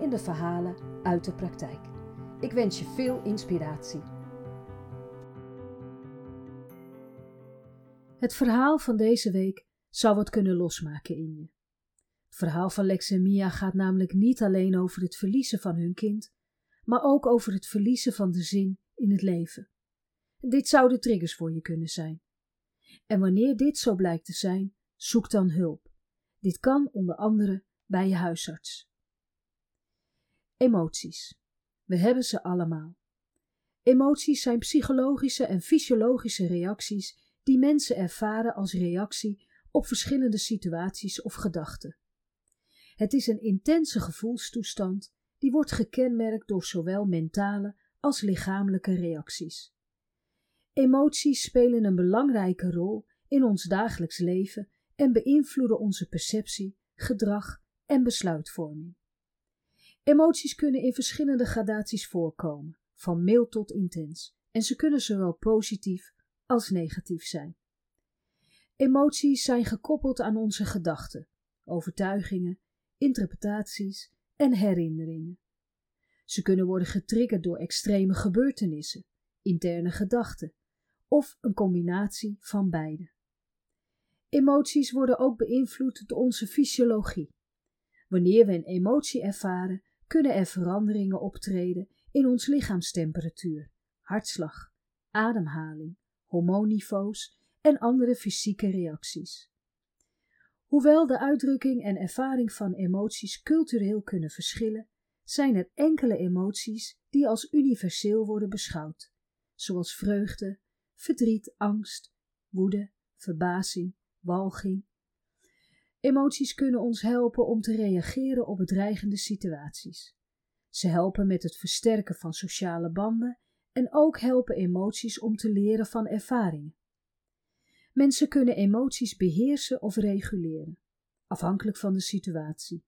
in de verhalen uit de praktijk. Ik wens je veel inspiratie. Het verhaal van deze week zou wat kunnen losmaken in je. Het verhaal van Lex en Mia gaat namelijk niet alleen over het verliezen van hun kind, maar ook over het verliezen van de zin in het leven. Dit zouden triggers voor je kunnen zijn. En wanneer dit zo blijkt te zijn, zoek dan hulp. Dit kan onder andere bij je huisarts. Emoties. We hebben ze allemaal. Emoties zijn psychologische en fysiologische reacties die mensen ervaren als reactie op verschillende situaties of gedachten. Het is een intense gevoelstoestand die wordt gekenmerkt door zowel mentale als lichamelijke reacties. Emoties spelen een belangrijke rol in ons dagelijks leven en beïnvloeden onze perceptie, gedrag en besluitvorming. Emoties kunnen in verschillende gradaties voorkomen, van mild tot intens, en ze kunnen zowel positief als negatief zijn. Emoties zijn gekoppeld aan onze gedachten, overtuigingen, interpretaties en herinneringen. Ze kunnen worden getriggerd door extreme gebeurtenissen, interne gedachten of een combinatie van beide. Emoties worden ook beïnvloed door onze fysiologie. Wanneer we een emotie ervaren, kunnen er veranderingen optreden in ons lichaamstemperatuur, hartslag, ademhaling, hormoonniveaus en andere fysieke reacties. Hoewel de uitdrukking en ervaring van emoties cultureel kunnen verschillen, zijn er enkele emoties die als universeel worden beschouwd, zoals vreugde, verdriet, angst, woede, verbazing, walging, Emoties kunnen ons helpen om te reageren op bedreigende situaties. Ze helpen met het versterken van sociale banden en ook helpen emoties om te leren van ervaringen. Mensen kunnen emoties beheersen of reguleren, afhankelijk van de situatie.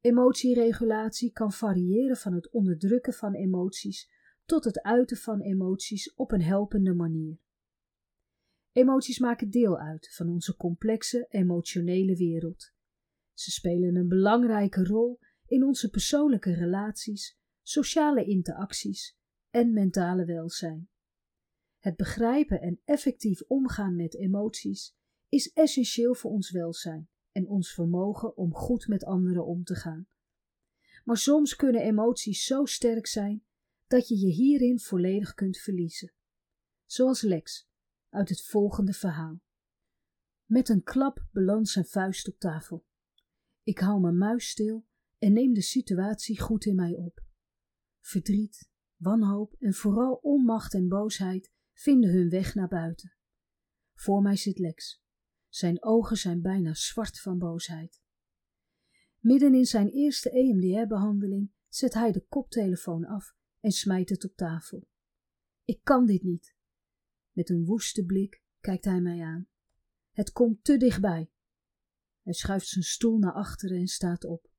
Emotieregulatie kan variëren van het onderdrukken van emoties tot het uiten van emoties op een helpende manier. Emoties maken deel uit van onze complexe emotionele wereld. Ze spelen een belangrijke rol in onze persoonlijke relaties, sociale interacties en mentale welzijn. Het begrijpen en effectief omgaan met emoties is essentieel voor ons welzijn en ons vermogen om goed met anderen om te gaan. Maar soms kunnen emoties zo sterk zijn dat je je hierin volledig kunt verliezen. Zoals Lex, uit het volgende verhaal. Met een klap belandt zijn vuist op tafel. Ik hou mijn muis stil en neem de situatie goed in mij op. Verdriet, wanhoop en vooral onmacht en boosheid vinden hun weg naar buiten. Voor mij zit Lex. Zijn ogen zijn bijna zwart van boosheid. Midden in zijn eerste EMDR-behandeling zet hij de koptelefoon af en smijt het op tafel. Ik kan dit niet. Met een woeste blik kijkt hij mij aan. Het komt te dichtbij. Hij schuift zijn stoel naar achteren en staat op.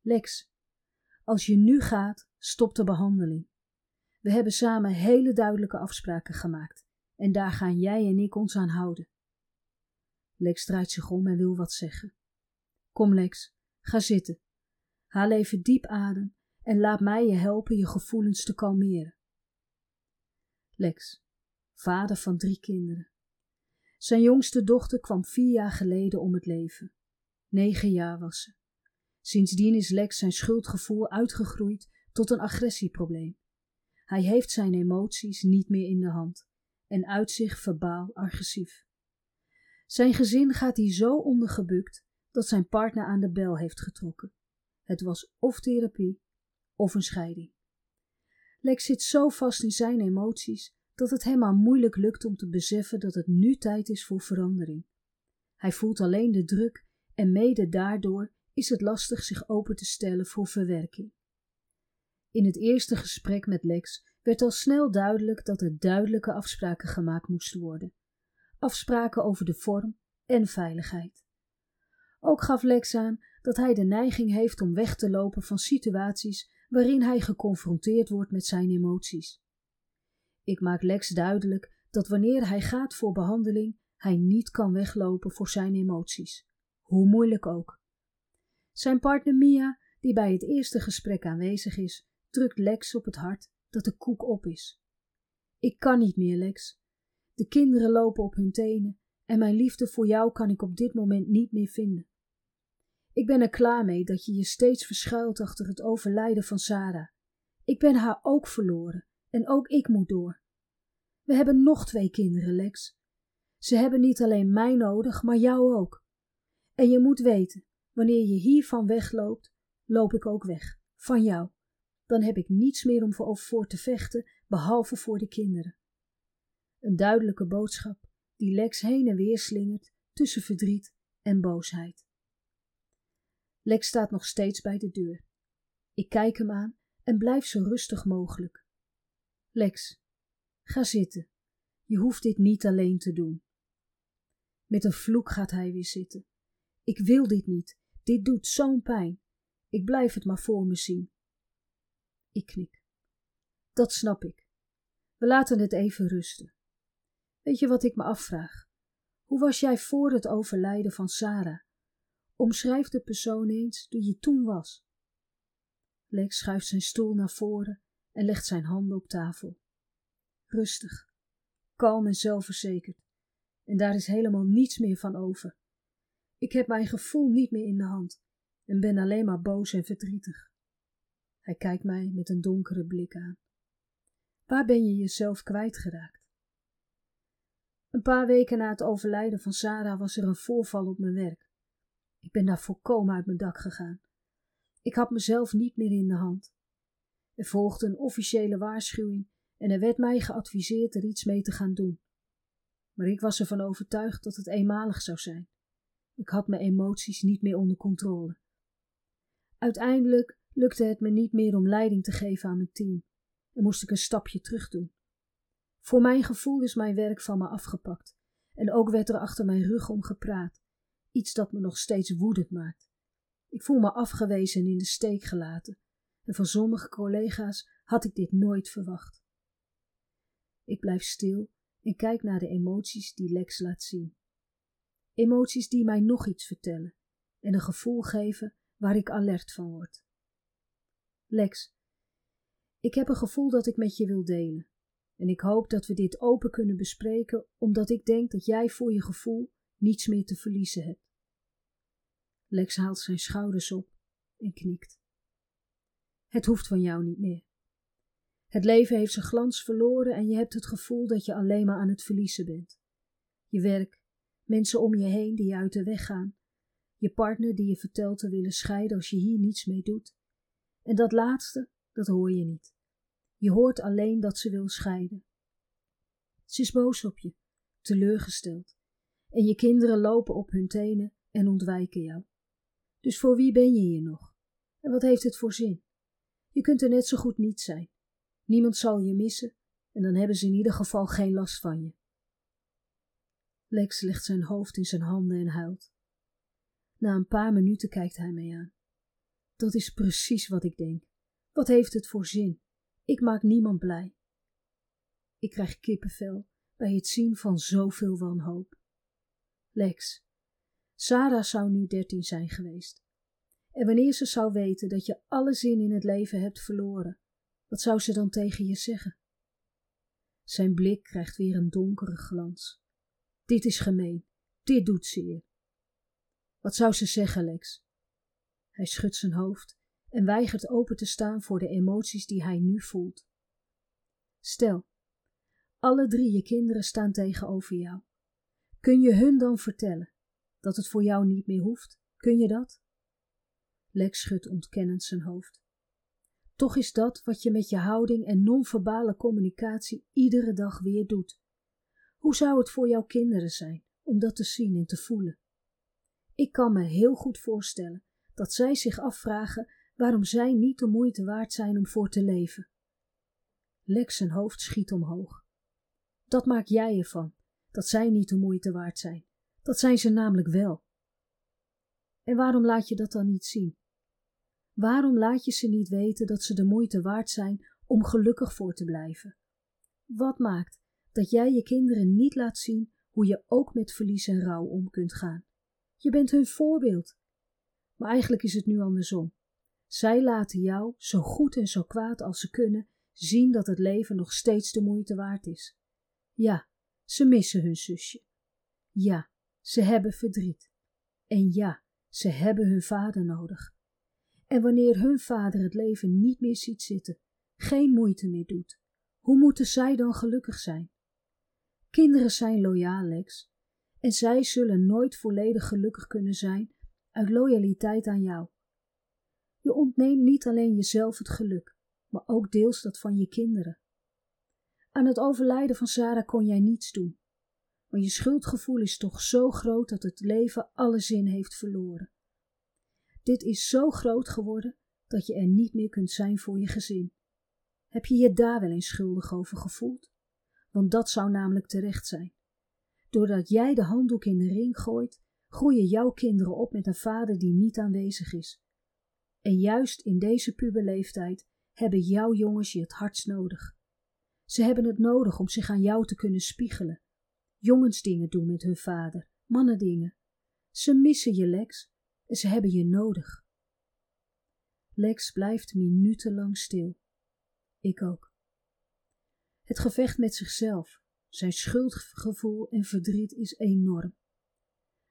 Lex, als je nu gaat, stopt de behandeling. We hebben samen hele duidelijke afspraken gemaakt en daar gaan jij en ik ons aan houden. Lex draait zich om en wil wat zeggen. Kom, Lex, ga zitten. Haal even diep adem en laat mij je helpen je gevoelens te kalmeren. Lex, vader van drie kinderen. Zijn jongste dochter kwam vier jaar geleden om het leven. Negen jaar was ze. Sindsdien is Lex zijn schuldgevoel uitgegroeid tot een agressieprobleem. Hij heeft zijn emoties niet meer in de hand en uit zich verbaal agressief. Zijn gezin gaat hier zo ondergebukt dat zijn partner aan de bel heeft getrokken. Het was of therapie of een scheiding. Lex zit zo vast in zijn emoties dat het hem maar moeilijk lukt om te beseffen dat het nu tijd is voor verandering. Hij voelt alleen de druk en mede daardoor is het lastig zich open te stellen voor verwerking. In het eerste gesprek met Lex werd al snel duidelijk dat er duidelijke afspraken gemaakt moesten worden. Afspraken over de vorm en veiligheid. Ook gaf Lex aan dat hij de neiging heeft om weg te lopen van situaties waarin hij geconfronteerd wordt met zijn emoties. Ik maak Lex duidelijk dat wanneer hij gaat voor behandeling, hij niet kan weglopen voor zijn emoties, hoe moeilijk ook. Zijn partner Mia, die bij het eerste gesprek aanwezig is, drukt Lex op het hart dat de koek op is. Ik kan niet meer, Lex. De kinderen lopen op hun tenen en mijn liefde voor jou kan ik op dit moment niet meer vinden. Ik ben er klaar mee dat je je steeds verschuilt achter het overlijden van Sarah. Ik ben haar ook verloren en ook ik moet door. We hebben nog twee kinderen, Lex. Ze hebben niet alleen mij nodig, maar jou ook. En je moet weten, wanneer je hiervan wegloopt, loop ik ook weg, van jou. Dan heb ik niets meer om voor te vechten, behalve voor de kinderen. Een duidelijke boodschap die Lex heen en weer slingert tussen verdriet en boosheid. Lex staat nog steeds bij de deur. Ik kijk hem aan en blijf zo rustig mogelijk. Lex, ga zitten. Je hoeft dit niet alleen te doen. Met een vloek gaat hij weer zitten. Ik wil dit niet. Dit doet zo'n pijn. Ik blijf het maar voor me zien. Ik knik. Dat snap ik. We laten het even rusten. Weet je wat ik me afvraag? Hoe was jij voor het overlijden van Sarah? Omschrijf de persoon eens die je toen was. Lex schuift zijn stoel naar voren en legt zijn handen op tafel. Rustig, kalm en zelfverzekerd. En daar is helemaal niets meer van over. Ik heb mijn gevoel niet meer in de hand en ben alleen maar boos en verdrietig. Hij kijkt mij met een donkere blik aan. Waar ben je jezelf kwijtgeraakt? Een paar weken na het overlijden van Sarah was er een voorval op mijn werk. Ik ben daar volkomen uit mijn dak gegaan. Ik had mezelf niet meer in de hand. Er volgde een officiële waarschuwing en er werd mij geadviseerd er iets mee te gaan doen. Maar ik was ervan overtuigd dat het eenmalig zou zijn. Ik had mijn emoties niet meer onder controle. Uiteindelijk lukte het me niet meer om leiding te geven aan mijn team en moest ik een stapje terug doen. Voor mijn gevoel is mijn werk van me afgepakt en ook werd er achter mijn rug om gepraat, iets dat me nog steeds woedend maakt. Ik voel me afgewezen en in de steek gelaten en van sommige collega's had ik dit nooit verwacht. Ik blijf stil en kijk naar de emoties die Lex laat zien. Emoties die mij nog iets vertellen en een gevoel geven waar ik alert van word. Lex, ik heb een gevoel dat ik met je wil delen. En ik hoop dat we dit open kunnen bespreken, omdat ik denk dat jij voor je gevoel niets meer te verliezen hebt. Lex haalt zijn schouders op en knikt. Het hoeft van jou niet meer. Het leven heeft zijn glans verloren en je hebt het gevoel dat je alleen maar aan het verliezen bent. Je werk, mensen om je heen die je uit de weg gaan, je partner die je vertelt te willen scheiden als je hier niets mee doet. En dat laatste, dat hoor je niet. Je hoort alleen dat ze wil scheiden. Ze is boos op je, teleurgesteld. En je kinderen lopen op hun tenen en ontwijken jou. Dus voor wie ben je hier nog? En wat heeft het voor zin? Je kunt er net zo goed niet zijn. Niemand zal je missen en dan hebben ze in ieder geval geen last van je. Lex legt zijn hoofd in zijn handen en huilt. Na een paar minuten kijkt hij mij aan. Dat is precies wat ik denk. Wat heeft het voor zin? Ik maak niemand blij. Ik krijg kippenvel bij het zien van zoveel wanhoop. Lex, Sarah zou nu dertien zijn geweest. En wanneer ze zou weten dat je alle zin in het leven hebt verloren, wat zou ze dan tegen je zeggen? Zijn blik krijgt weer een donkere glans. Dit is gemeen, dit doet zeer. Wat zou ze zeggen, Lex? Hij schudt zijn hoofd en weigert open te staan voor de emoties die hij nu voelt. Stel, alle drie je kinderen staan tegenover jou. Kun je hun dan vertellen dat het voor jou niet meer hoeft? Kun je dat? Lex schudt ontkennend zijn hoofd. Toch is dat wat je met je houding en non-verbale communicatie iedere dag weer doet. Hoe zou het voor jouw kinderen zijn om dat te zien en te voelen? Ik kan me heel goed voorstellen dat zij zich afvragen waarom zij niet de moeite waard zijn om voor te leven. Lex zijn hoofd schiet omhoog. Dat maak jij ervan, dat zij niet de moeite waard zijn. Dat zijn ze namelijk wel. En waarom laat je dat dan niet zien? Waarom laat je ze niet weten dat ze de moeite waard zijn om gelukkig voor te blijven? Wat maakt dat jij je kinderen niet laat zien hoe je ook met verlies en rouw om kunt gaan? Je bent hun voorbeeld. Maar eigenlijk is het nu andersom. Zij laten jou, zo goed en zo kwaad als ze kunnen, zien dat het leven nog steeds de moeite waard is. Ja, ze missen hun zusje. Ja, ze hebben verdriet. En ja, ze hebben hun vader nodig. En wanneer hun vader het leven niet meer ziet zitten, geen moeite meer doet, hoe moeten zij dan gelukkig zijn? Kinderen zijn loyaal, Lex, en zij zullen nooit volledig gelukkig kunnen zijn uit loyaliteit aan jou. Je ontneemt niet alleen jezelf het geluk, maar ook deels dat van je kinderen. Aan het overlijden van Sarah kon jij niets doen, maar je schuldgevoel is toch zo groot dat het leven alle zin heeft verloren. Dit is zo groot geworden dat je er niet meer kunt zijn voor je gezin. Heb je je daar wel eens schuldig over gevoeld? Want dat zou namelijk terecht zijn. Doordat jij de handdoek in de ring gooit, groeien jouw kinderen op met een vader die niet aanwezig is. En juist in deze puberleeftijd hebben jouw jongens je het hardst nodig. Ze hebben het nodig om zich aan jou te kunnen spiegelen. Jongensdingen doen met hun vader, mannendingen. Ze missen je, Lex, ze hebben je nodig. Lex blijft minutenlang stil. Ik ook. Het gevecht met zichzelf, zijn schuldgevoel en verdriet is enorm.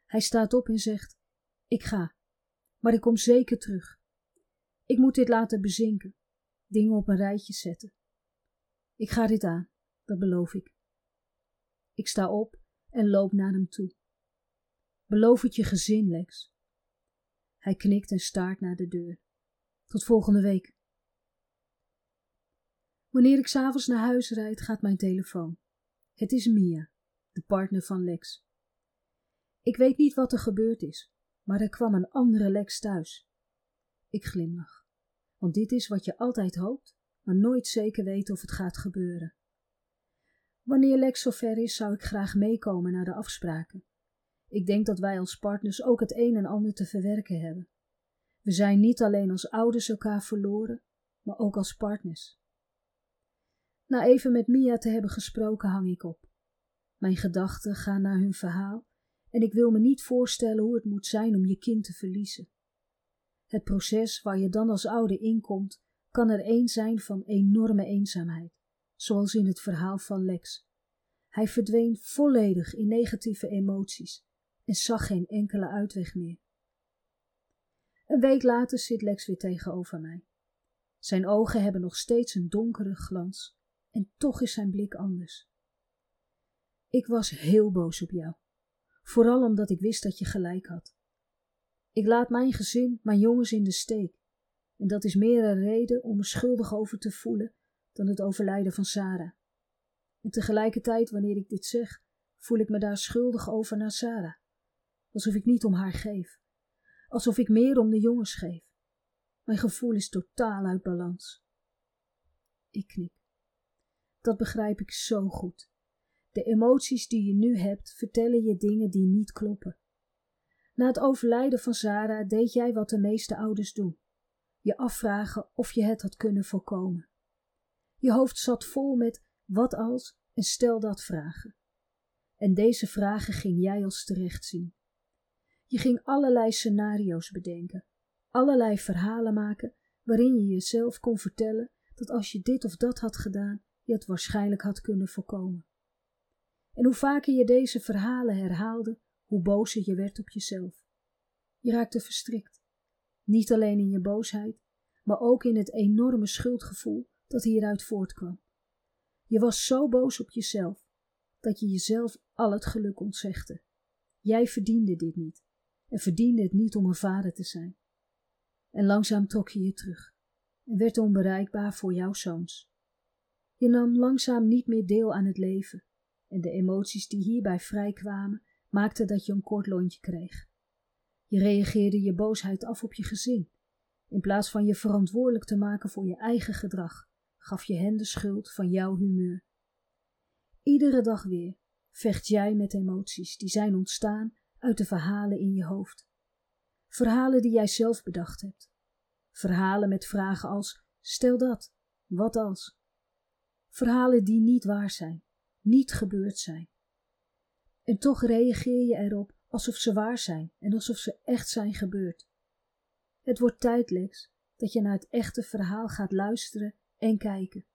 Hij staat op en zegt: Ik ga, maar ik kom zeker terug. Ik moet dit laten bezinken, dingen op een rijtje zetten. Ik ga dit aan, dat beloof ik. Ik sta op en loop naar hem toe. Beloof het je gezin, Lex. Hij knikt en staart naar de deur. Tot volgende week. Wanneer ik s'avonds naar huis rijd, gaat mijn telefoon. Het is Mia, de partner van Lex. Ik weet niet wat er gebeurd is, maar er kwam een andere Lex thuis. Ik glimlach, want dit is wat je altijd hoopt, maar nooit zeker weet of het gaat gebeuren. Wanneer Lex zover is, zou ik graag meekomen naar de afspraken. Ik denk dat wij als partners ook het een en ander te verwerken hebben. We zijn niet alleen als ouders elkaar verloren, maar ook als partners. Na even met Mia te hebben gesproken, hang ik op. Mijn gedachten gaan naar hun verhaal en ik wil me niet voorstellen hoe het moet zijn om je kind te verliezen. Het proces waar je dan als ouder inkomt, kan er een zijn van enorme eenzaamheid, zoals in het verhaal van Lex. Hij verdween volledig in negatieve emoties en zag geen enkele uitweg meer. Een week later zit Lex weer tegenover mij. Zijn ogen hebben nog steeds een donkere glans en toch is zijn blik anders. Ik was heel boos op jou, vooral omdat ik wist dat je gelijk had. Ik laat mijn gezin, mijn jongens in de steek, en dat is meer een reden om me schuldig over te voelen dan het overlijden van Sarah. En tegelijkertijd, wanneer ik dit zeg, voel ik me daar schuldig over naar Sarah, alsof ik niet om haar geef, alsof ik meer om de jongens geef. Mijn gevoel is totaal uit balans. Ik knik. Dat begrijp ik zo goed. De emoties die je nu hebt, vertellen je dingen die niet kloppen. Na het overlijden van Sarah deed jij wat de meeste ouders doen: je afvragen of je het had kunnen voorkomen. Je hoofd zat vol met wat als en stel dat vragen. En deze vragen ging jij als terecht zien. Je ging allerlei scenario's bedenken, allerlei verhalen maken waarin je jezelf kon vertellen dat als je dit of dat had gedaan, je het waarschijnlijk had kunnen voorkomen. En hoe vaker je deze verhalen herhaalde, hoe bozer je werd op jezelf. Je raakte verstrikt, niet alleen in je boosheid, maar ook in het enorme schuldgevoel dat hieruit voortkwam. Je was zo boos op jezelf dat je jezelf al het geluk ontzegde. Jij verdiende dit niet en verdiende het niet om een vader te zijn. En langzaam trok je je terug en werd onbereikbaar voor jouw zoons. Je nam langzaam niet meer deel aan het leven en de emoties die hierbij vrijkwamen maakten dat je een kort lontje kreeg. Je reageerde je boosheid af op je gezin In plaats van je verantwoordelijk te maken voor je eigen gedrag, gaf je hen de schuld van jouw humeur. Iedere dag weer vecht jij met emoties die zijn ontstaan uit de verhalen in je hoofd. Verhalen die jij zelf bedacht hebt. Verhalen met vragen als: stel dat, wat als? Verhalen die niet waar zijn, niet gebeurd zijn. En toch reageer je erop alsof ze waar zijn en alsof ze echt zijn gebeurd. Het wordt tijd, Lex, dat je naar het echte verhaal gaat luisteren en kijken.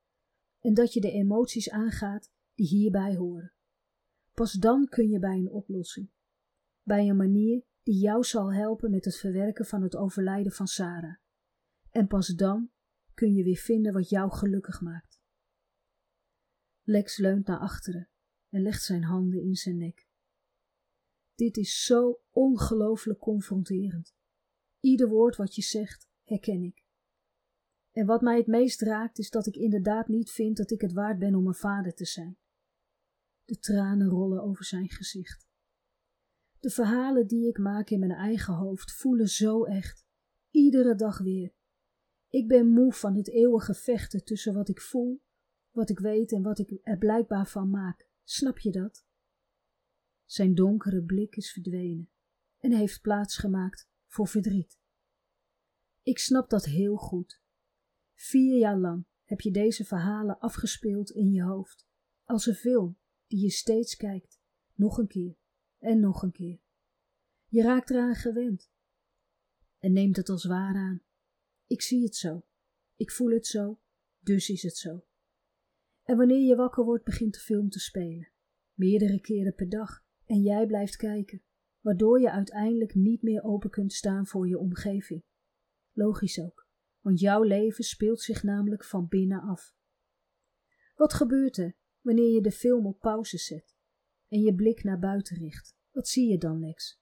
En dat je de emoties aangaat die hierbij horen. Pas dan kun je bij een oplossing. Bij een manier die jou zal helpen met het verwerken van het overlijden van Sarah. En pas dan kun je weer vinden wat jou gelukkig maakt. Lex leunt naar achteren en legt zijn handen in zijn nek. Dit is zo ongelooflijk confronterend. Ieder woord wat je zegt, herken ik. En wat mij het meest raakt, is dat ik inderdaad niet vind dat ik het waard ben om een vader te zijn. De tranen rollen over zijn gezicht. De verhalen die ik maak in mijn eigen hoofd voelen zo echt, iedere dag weer. Ik ben moe van het eeuwige vechten tussen wat ik voel, wat ik weet en wat ik er blijkbaar van maak. Snap je dat? Zijn donkere blik is verdwenen en heeft plaats gemaakt voor verdriet. Ik snap dat heel goed. Vier jaar lang heb je deze verhalen afgespeeld in je hoofd, als een film die je steeds kijkt, nog een keer en nog een keer. Je raakt eraan gewend en neemt het als waar aan. Ik zie het zo, ik voel het zo, dus is het zo. En wanneer je wakker wordt, begint de film te spelen, meerdere keren per dag, en jij blijft kijken, waardoor je uiteindelijk niet meer open kunt staan voor je omgeving. Logisch ook, want jouw leven speelt zich namelijk van binnen af. Wat gebeurt er wanneer je de film op pauze zet en je blik naar buiten richt? Wat zie je dan, Lex?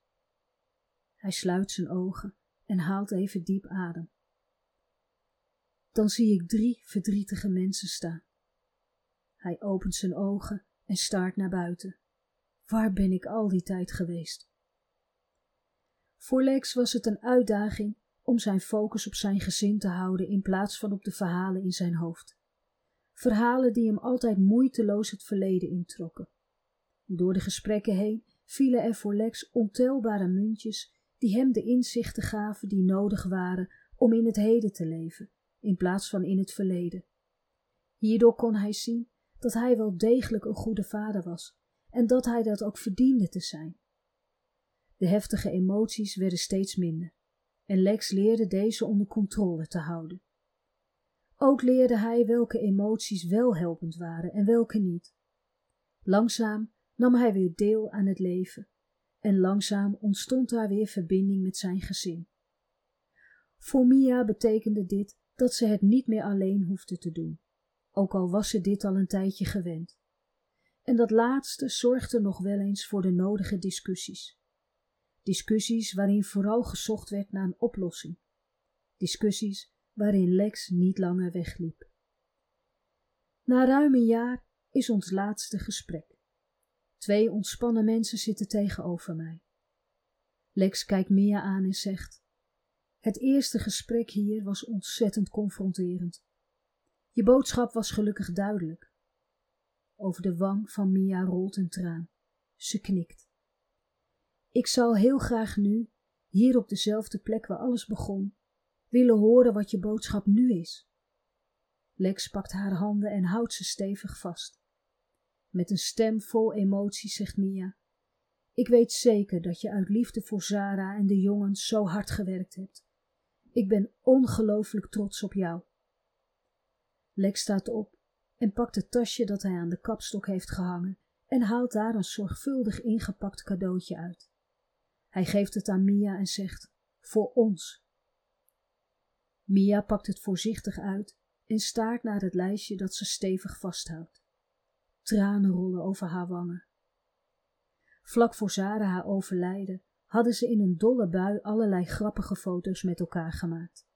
Hij sluit zijn ogen en haalt even diep adem. Dan zie ik drie verdrietige mensen staan. Hij opent zijn ogen en staart naar buiten. Waar ben ik al die tijd geweest? Voor Lex was het een uitdaging om zijn focus op zijn gezin te houden in plaats van op de verhalen in zijn hoofd. Verhalen die hem altijd moeiteloos het verleden introkken. Door de gesprekken heen vielen er voor Lex ontelbare muntjes die hem de inzichten gaven die nodig waren om in het heden te leven, in plaats van in het verleden. Hierdoor kon hij zien dat hij wel degelijk een goede vader was en dat hij dat ook verdiende te zijn. De heftige emoties werden steeds minder en Lex leerde deze onder controle te houden. Ook leerde hij welke emoties wel helpend waren en welke niet. Langzaam nam hij weer deel aan het leven en langzaam ontstond daar weer verbinding met zijn gezin. Voor Mia betekende dit dat ze het niet meer alleen hoefde te doen, ook al was ze dit al een tijdje gewend. En dat laatste zorgde nog wel eens voor de nodige discussies. Discussies waarin vooral gezocht werd naar een oplossing. Discussies waarin Lex niet langer wegliep. Na ruim een jaar is ons laatste gesprek. Twee ontspannen mensen zitten tegenover mij. Lex kijkt Mia aan en zegt: Het eerste gesprek hier was ontzettend confronterend. Je boodschap was gelukkig duidelijk. Over de wang van Mia rolt een traan. Ze knikt. Ik zou heel graag nu, hier op dezelfde plek waar alles begon, willen horen wat je boodschap nu is. Lex pakt haar handen en houdt ze stevig vast. Met een stem vol emotie zegt Mia: Ik weet zeker dat je uit liefde voor Zara en de jongens zo hard gewerkt hebt. Ik ben ongelooflijk trots op jou. Lex staat op en pakt het tasje dat hij aan de kapstok heeft gehangen en haalt daar een zorgvuldig ingepakt cadeautje uit. Hij geeft het aan Mia en zegt: Voor ons. Mia pakt het voorzichtig uit en staart naar het lijstje dat ze stevig vasthoudt. Tranen rollen over haar wangen. Vlak voor Zara haar overlijden hadden ze in een dolle bui allerlei grappige foto's met elkaar gemaakt.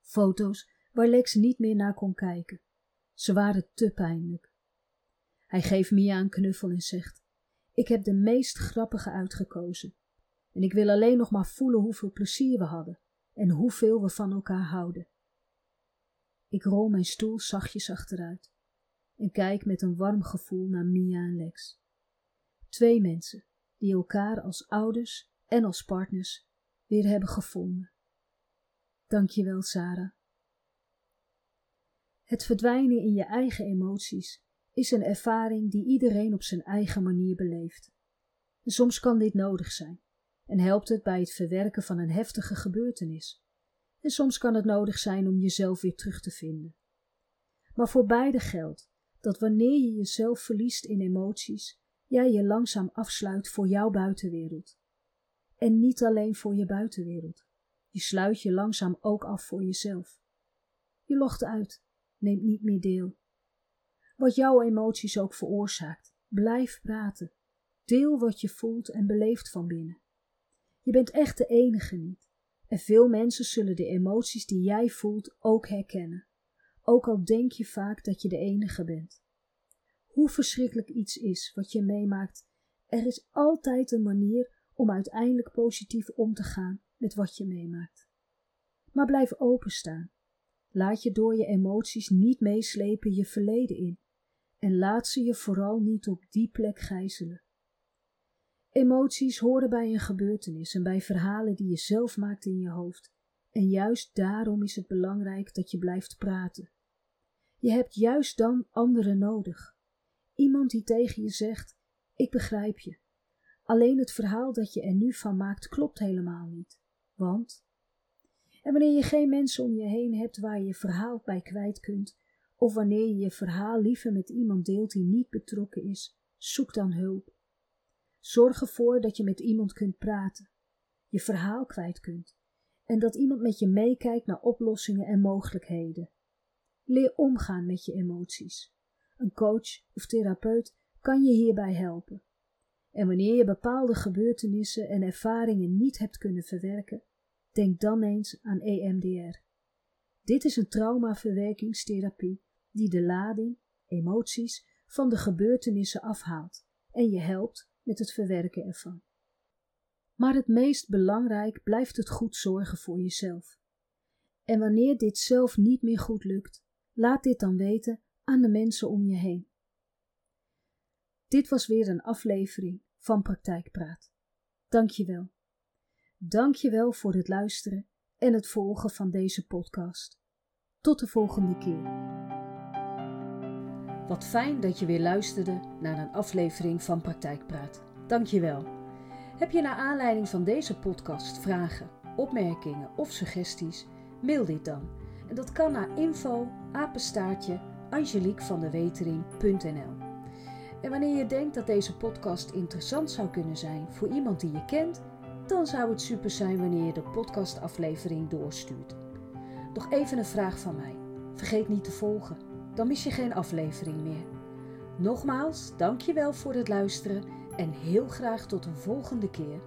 Foto's waar Lex niet meer naar kon kijken. Ze waren te pijnlijk. Hij geeft Mia een knuffel en zegt: Ik heb de meest grappige uitgekozen. En ik wil alleen nog maar voelen hoeveel plezier we hadden en hoeveel we van elkaar houden. Ik rol mijn stoel zachtjes achteruit en kijk met een warm gevoel naar Mia en Lex. Twee mensen die elkaar als ouders en als partners weer hebben gevonden. Dankjewel, Sarah. Het verdwijnen in je eigen emoties is een ervaring die iedereen op zijn eigen manier beleeft. soms kan dit nodig zijn en helpt het bij het verwerken van een heftige gebeurtenis. En soms kan het nodig zijn om jezelf weer terug te vinden. Maar voor beide geldt dat wanneer je jezelf verliest in emoties, jij je langzaam afsluit voor jouw buitenwereld. En niet alleen voor je buitenwereld. Je sluit je langzaam ook af voor jezelf. Je logt uit, neemt niet meer deel. Wat jouw emoties ook veroorzaakt, blijf praten. Deel wat je voelt en beleeft van binnen. Je bent echt de enige niet. En veel mensen zullen de emoties die jij voelt ook herkennen. Ook al denk je vaak dat je de enige bent. Hoe verschrikkelijk iets is wat je meemaakt, er is altijd een manier om uiteindelijk positief om te gaan met wat je meemaakt. Maar blijf openstaan. Laat je door je emoties niet meeslepen je verleden in. En laat ze je vooral niet op die plek gijzelen. Emoties horen bij een gebeurtenis en bij verhalen die je zelf maakt in je hoofd. En juist daarom is het belangrijk dat je blijft praten. Je hebt juist dan anderen nodig. Iemand die tegen je zegt: Ik begrijp je. Alleen het verhaal dat je er nu van maakt klopt helemaal niet. Want. En wanneer je geen mensen om je heen hebt waar je je verhaal bij kwijt kunt, of wanneer je je verhaal liever met iemand deelt die niet betrokken is, zoek dan hulp. Zorg ervoor dat je met iemand kunt praten, je verhaal kwijt kunt en dat iemand met je meekijkt naar oplossingen en mogelijkheden. Leer omgaan met je emoties. Een coach of therapeut kan je hierbij helpen. En wanneer je bepaalde gebeurtenissen en ervaringen niet hebt kunnen verwerken, denk dan eens aan EMDR. Dit is een traumaverwerkingstherapie die de lading, emoties, van de gebeurtenissen afhaalt en je helpt met het verwerken ervan. Maar het meest belangrijk blijft het goed zorgen voor jezelf. En wanneer dit zelf niet meer goed lukt, laat dit dan weten aan de mensen om je heen. Dit was weer een aflevering van Praktijkpraat. Dank je wel. Dank je wel voor het luisteren en het volgen van deze podcast. Tot de volgende keer. Wat fijn dat je weer luisterde naar een aflevering van Praktijkpraat. Dank je wel. Heb je naar aanleiding van deze podcast vragen, opmerkingen of suggesties? Mail dit dan. En dat kan naar info apenstaartje angeliquevandewetering.nl En wanneer je denkt dat deze podcast interessant zou kunnen zijn voor iemand die je kent, dan zou het super zijn wanneer je de podcastaflevering doorstuurt. Nog even een vraag van mij. Vergeet niet te volgen, dan mis je geen aflevering meer. Nogmaals, dankjewel voor het luisteren en heel graag tot een volgende keer.